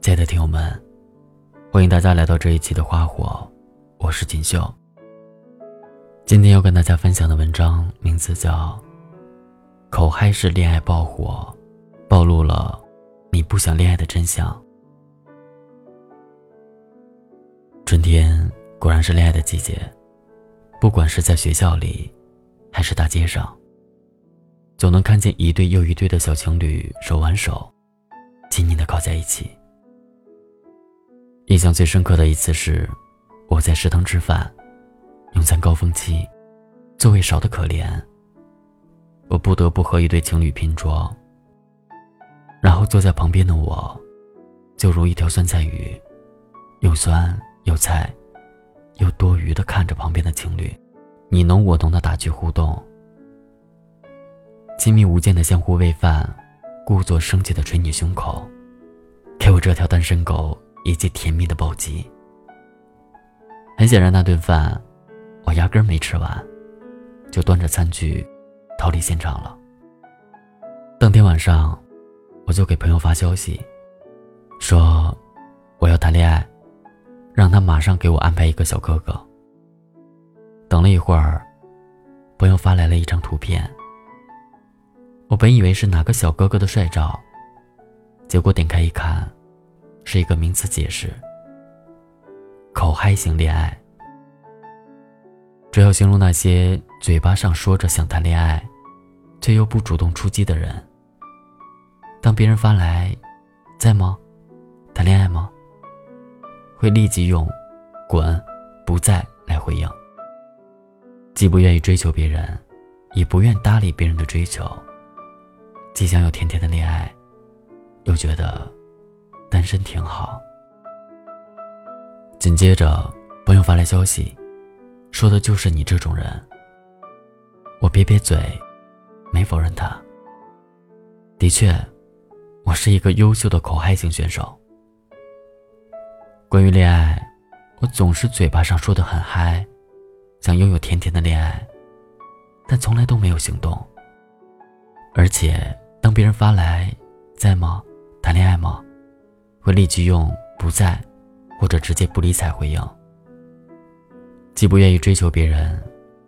亲爱的听友们，欢迎大家来到这一期的花火，我是锦绣。今天要跟大家分享的文章名字叫《口嗨式恋爱爆火》，暴露了你不想恋爱的真相。春天果然是恋爱的季节，不管是在学校里，还是大街上，总能看见一对又一对的小情侣手挽手，紧紧的靠在一起。印象最深刻的一次是，我在食堂吃饭，用餐高峰期，座位少得可怜。我不得不和一对情侣拼桌。然后坐在旁边的我，就如一条酸菜鱼，又酸又菜，又多余的看着旁边的情侣，你侬我侬的打趣互动，亲密无间的相互喂饭，故作生气的捶你胸口，给我这条单身狗。以及甜蜜的暴击。很显然，那顿饭我压根没吃完，就端着餐具逃离现场了。当天晚上，我就给朋友发消息，说我要谈恋爱，让他马上给我安排一个小哥哥。等了一会儿，朋友发来了一张图片。我本以为是哪个小哥哥的帅照，结果点开一看。是一个名词解释。口嗨型恋爱，主要形容那些嘴巴上说着想谈恋爱，却又不主动出击的人。当别人发来“在吗？谈恋爱吗？”会立即用“滚，不在”来回应。既不愿意追求别人，也不愿搭理别人的追求，既想有甜甜的恋爱，又觉得。单身挺好。紧接着，朋友发来消息，说的就是你这种人。我撇撇嘴，没否认他。的确，我是一个优秀的口嗨型选手。关于恋爱，我总是嘴巴上说的很嗨，想拥有甜甜的恋爱，但从来都没有行动。而且，当别人发来“在吗？谈恋爱吗？”会立即用“不在”或者直接不理睬回应。既不愿意追求别人，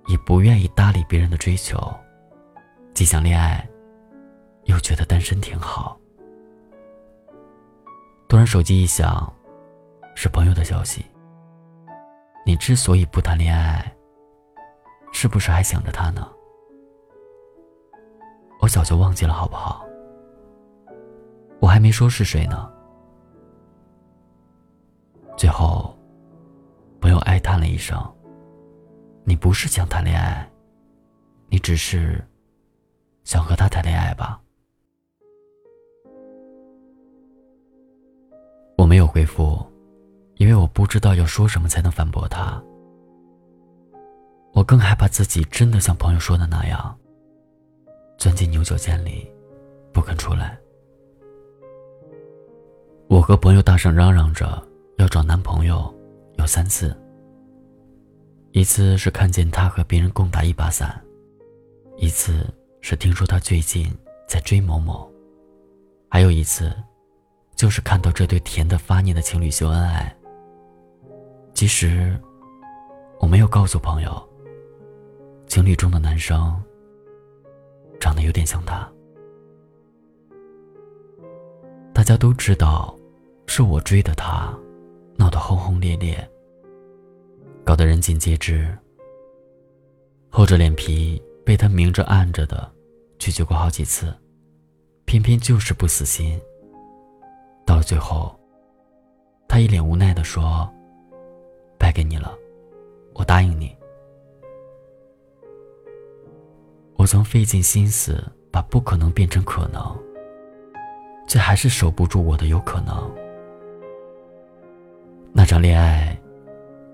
也不愿意搭理别人的追求，既想恋爱，又觉得单身挺好。突然手机一响，是朋友的消息。你之所以不谈恋爱，是不是还想着他呢？我早就忘记了，好不好？我还没说是谁呢。最后，朋友哀叹了一声：“你不是想谈恋爱，你只是想和他谈恋爱吧？”我没有回复，因为我不知道要说什么才能反驳他。我更害怕自己真的像朋友说的那样，钻进牛角尖里，不肯出来。我和朋友大声嚷嚷着。要找男朋友有三次。一次是看见他和别人共打一把伞，一次是听说他最近在追某某，还有一次，就是看到这对甜的发腻的情侣秀恩爱。其实，我没有告诉朋友，情侣中的男生长得有点像他。大家都知道，是我追的他。闹得轰轰烈烈，搞得人尽皆知。厚着脸皮被他明着暗着的拒绝过好几次，偏偏就是不死心。到了最后，他一脸无奈的说：“败给你了，我答应你。”我曾费尽心思把不可能变成可能，却还是守不住我的有可能。那场恋爱，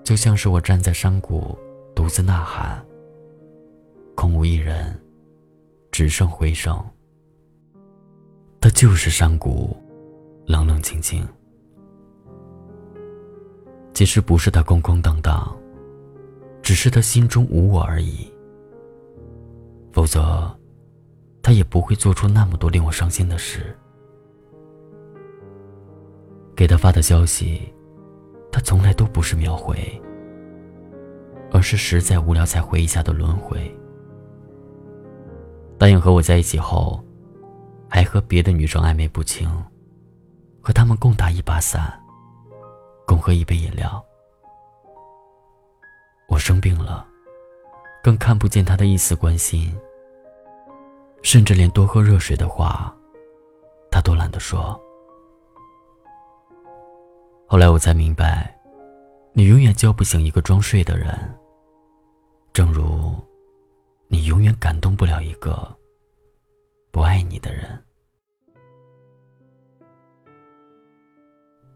就像是我站在山谷独自呐喊，空无一人，只剩回声。他就是山谷，冷冷清清。其实不是他空空荡荡，只是他心中无我而已。否则，他也不会做出那么多令我伤心的事。给他发的消息，他从来都不是秒回，而是实在无聊才回一下的轮回。答应和我在一起后，还和别的女生暧昧不清，和他们共打一把伞，共喝一杯饮料。我生病了，更看不见他的一丝关心，甚至连多喝热水的话，他都懒得说。后来我才明白，你永远叫不醒一个装睡的人，正如你永远感动不了一个不爱你的人。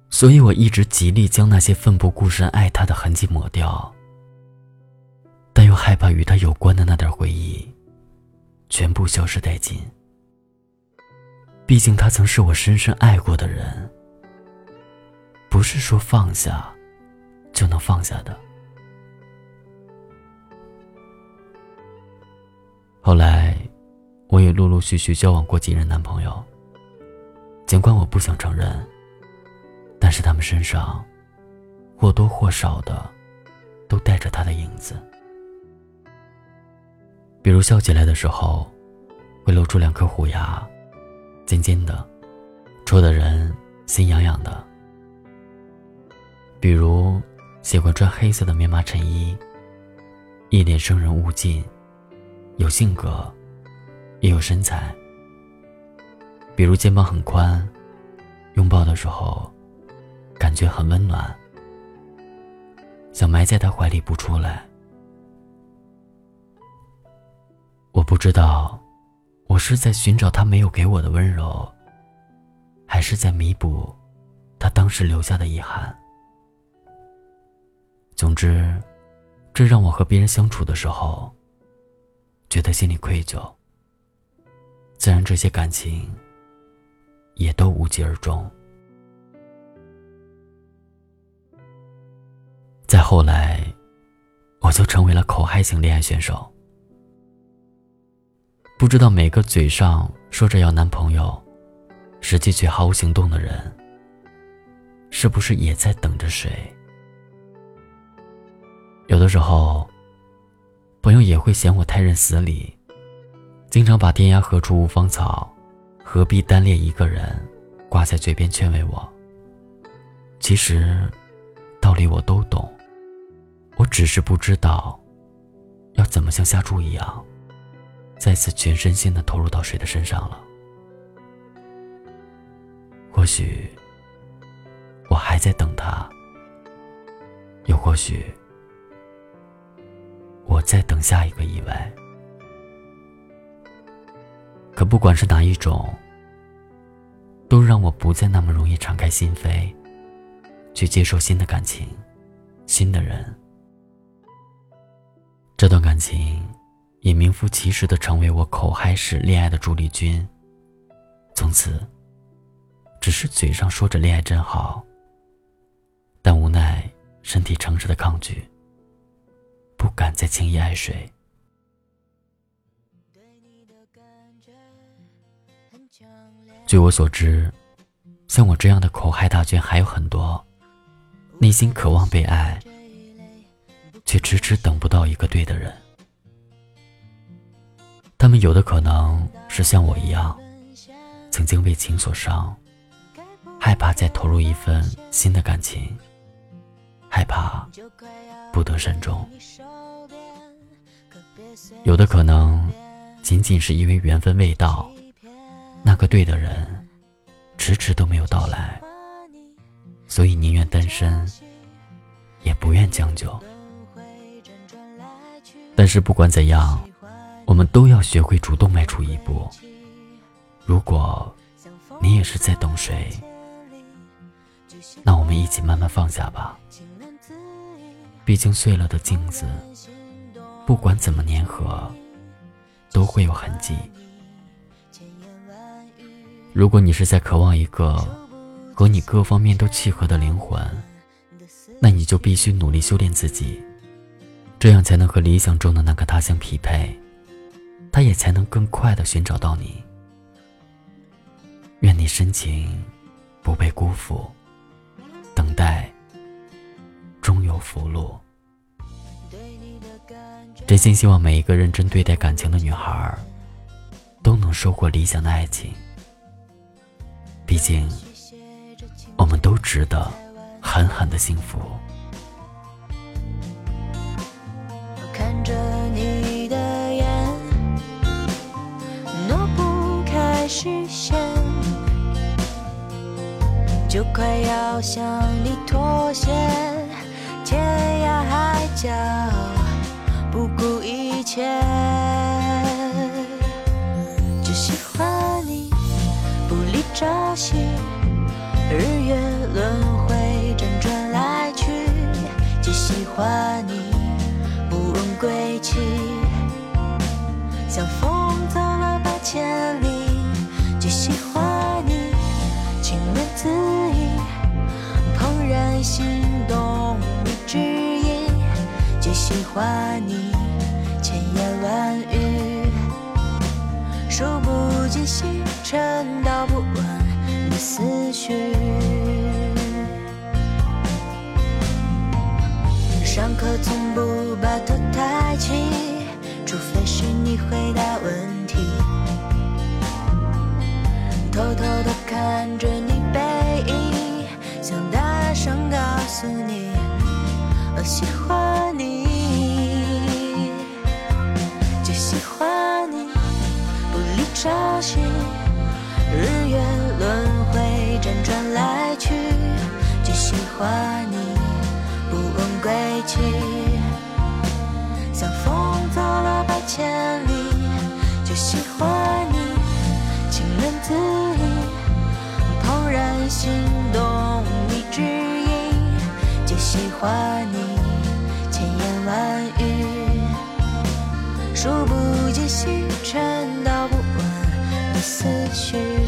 所以我一直极力将那些奋不顾身爱他的痕迹抹掉，但又害怕与他有关的那点回忆全部消失殆尽。毕竟他曾是我深深爱过的人。不是说放下就能放下的。后来，我也陆陆续续交往过几任男朋友。尽管我不想承认，但是他们身上或多或少的都带着他的影子。比如笑起来的时候，会露出两颗虎牙，尖尖的，戳的人心痒痒的。比如，喜欢穿黑色的棉麻衬衣，一脸生人勿近，有性格，也有身材。比如肩膀很宽，拥抱的时候，感觉很温暖，想埋在他怀里不出来。我不知道，我是在寻找他没有给我的温柔，还是在弥补他当时留下的遗憾。总之，这让我和别人相处的时候，觉得心里愧疚。自然，这些感情也都无疾而终。再后来，我就成为了口嗨型恋爱选手。不知道每个嘴上说着要男朋友，实际却毫无行动的人，是不是也在等着谁？有的时候，朋友也会嫌我太认死理，经常把“天涯何处无芳草，何必单恋一个人”挂在嘴边劝慰我。其实，道理我都懂，我只是不知道要怎么像下注一样，再次全身心的投入到谁的身上了。或许，我还在等他，又或许。再等下一个意外，可不管是哪一种，都让我不再那么容易敞开心扉，去接受新的感情、新的人。这段感情也名副其实的成为我口嗨式恋爱的主力军。从此，只是嘴上说着恋爱真好，但无奈身体诚实的抗拒。不敢再轻易爱谁。据我所知，像我这样的口嗨大军还有很多，内心渴望被爱，却迟迟等不到一个对的人。他们有的可能是像我一样，曾经为情所伤，害怕再投入一份新的感情，害怕不得善终。有的可能，仅仅是因为缘分未到，那个对的人迟迟都没有到来，所以宁愿单身，也不愿将就。但是不管怎样，我们都要学会主动迈出一步。如果你也是在等谁，那我们一起慢慢放下吧。毕竟碎了的镜子。不管怎么粘合都会有痕迹。如果你是在渴望一个和你各方面都契合的灵魂那你就必须努力修炼自己这样才能和理想中的那个他相匹配他也才能更快的寻找到你。愿你深情不被辜负等待终有福禄。真心希望每一个认真对待感情的女孩，都能收获理想的爱情。毕竟，我们都值得狠狠的幸福。看着你的眼，挪不开视线，就快要向你妥协，天涯海角不顾一切，只喜欢你不离朝夕，日月轮回辗转来去，只喜欢你。不问归期，像风走了八千里，只喜欢你情面恣意，怦然心喜欢你千言万语，数不尽星辰道不消息，日月轮回辗转来去，就喜欢你。不问。归期，像风走了百千里，就喜欢你。情人自已，怦然心动你指引，就喜欢你千言万语，数不尽星辰 share.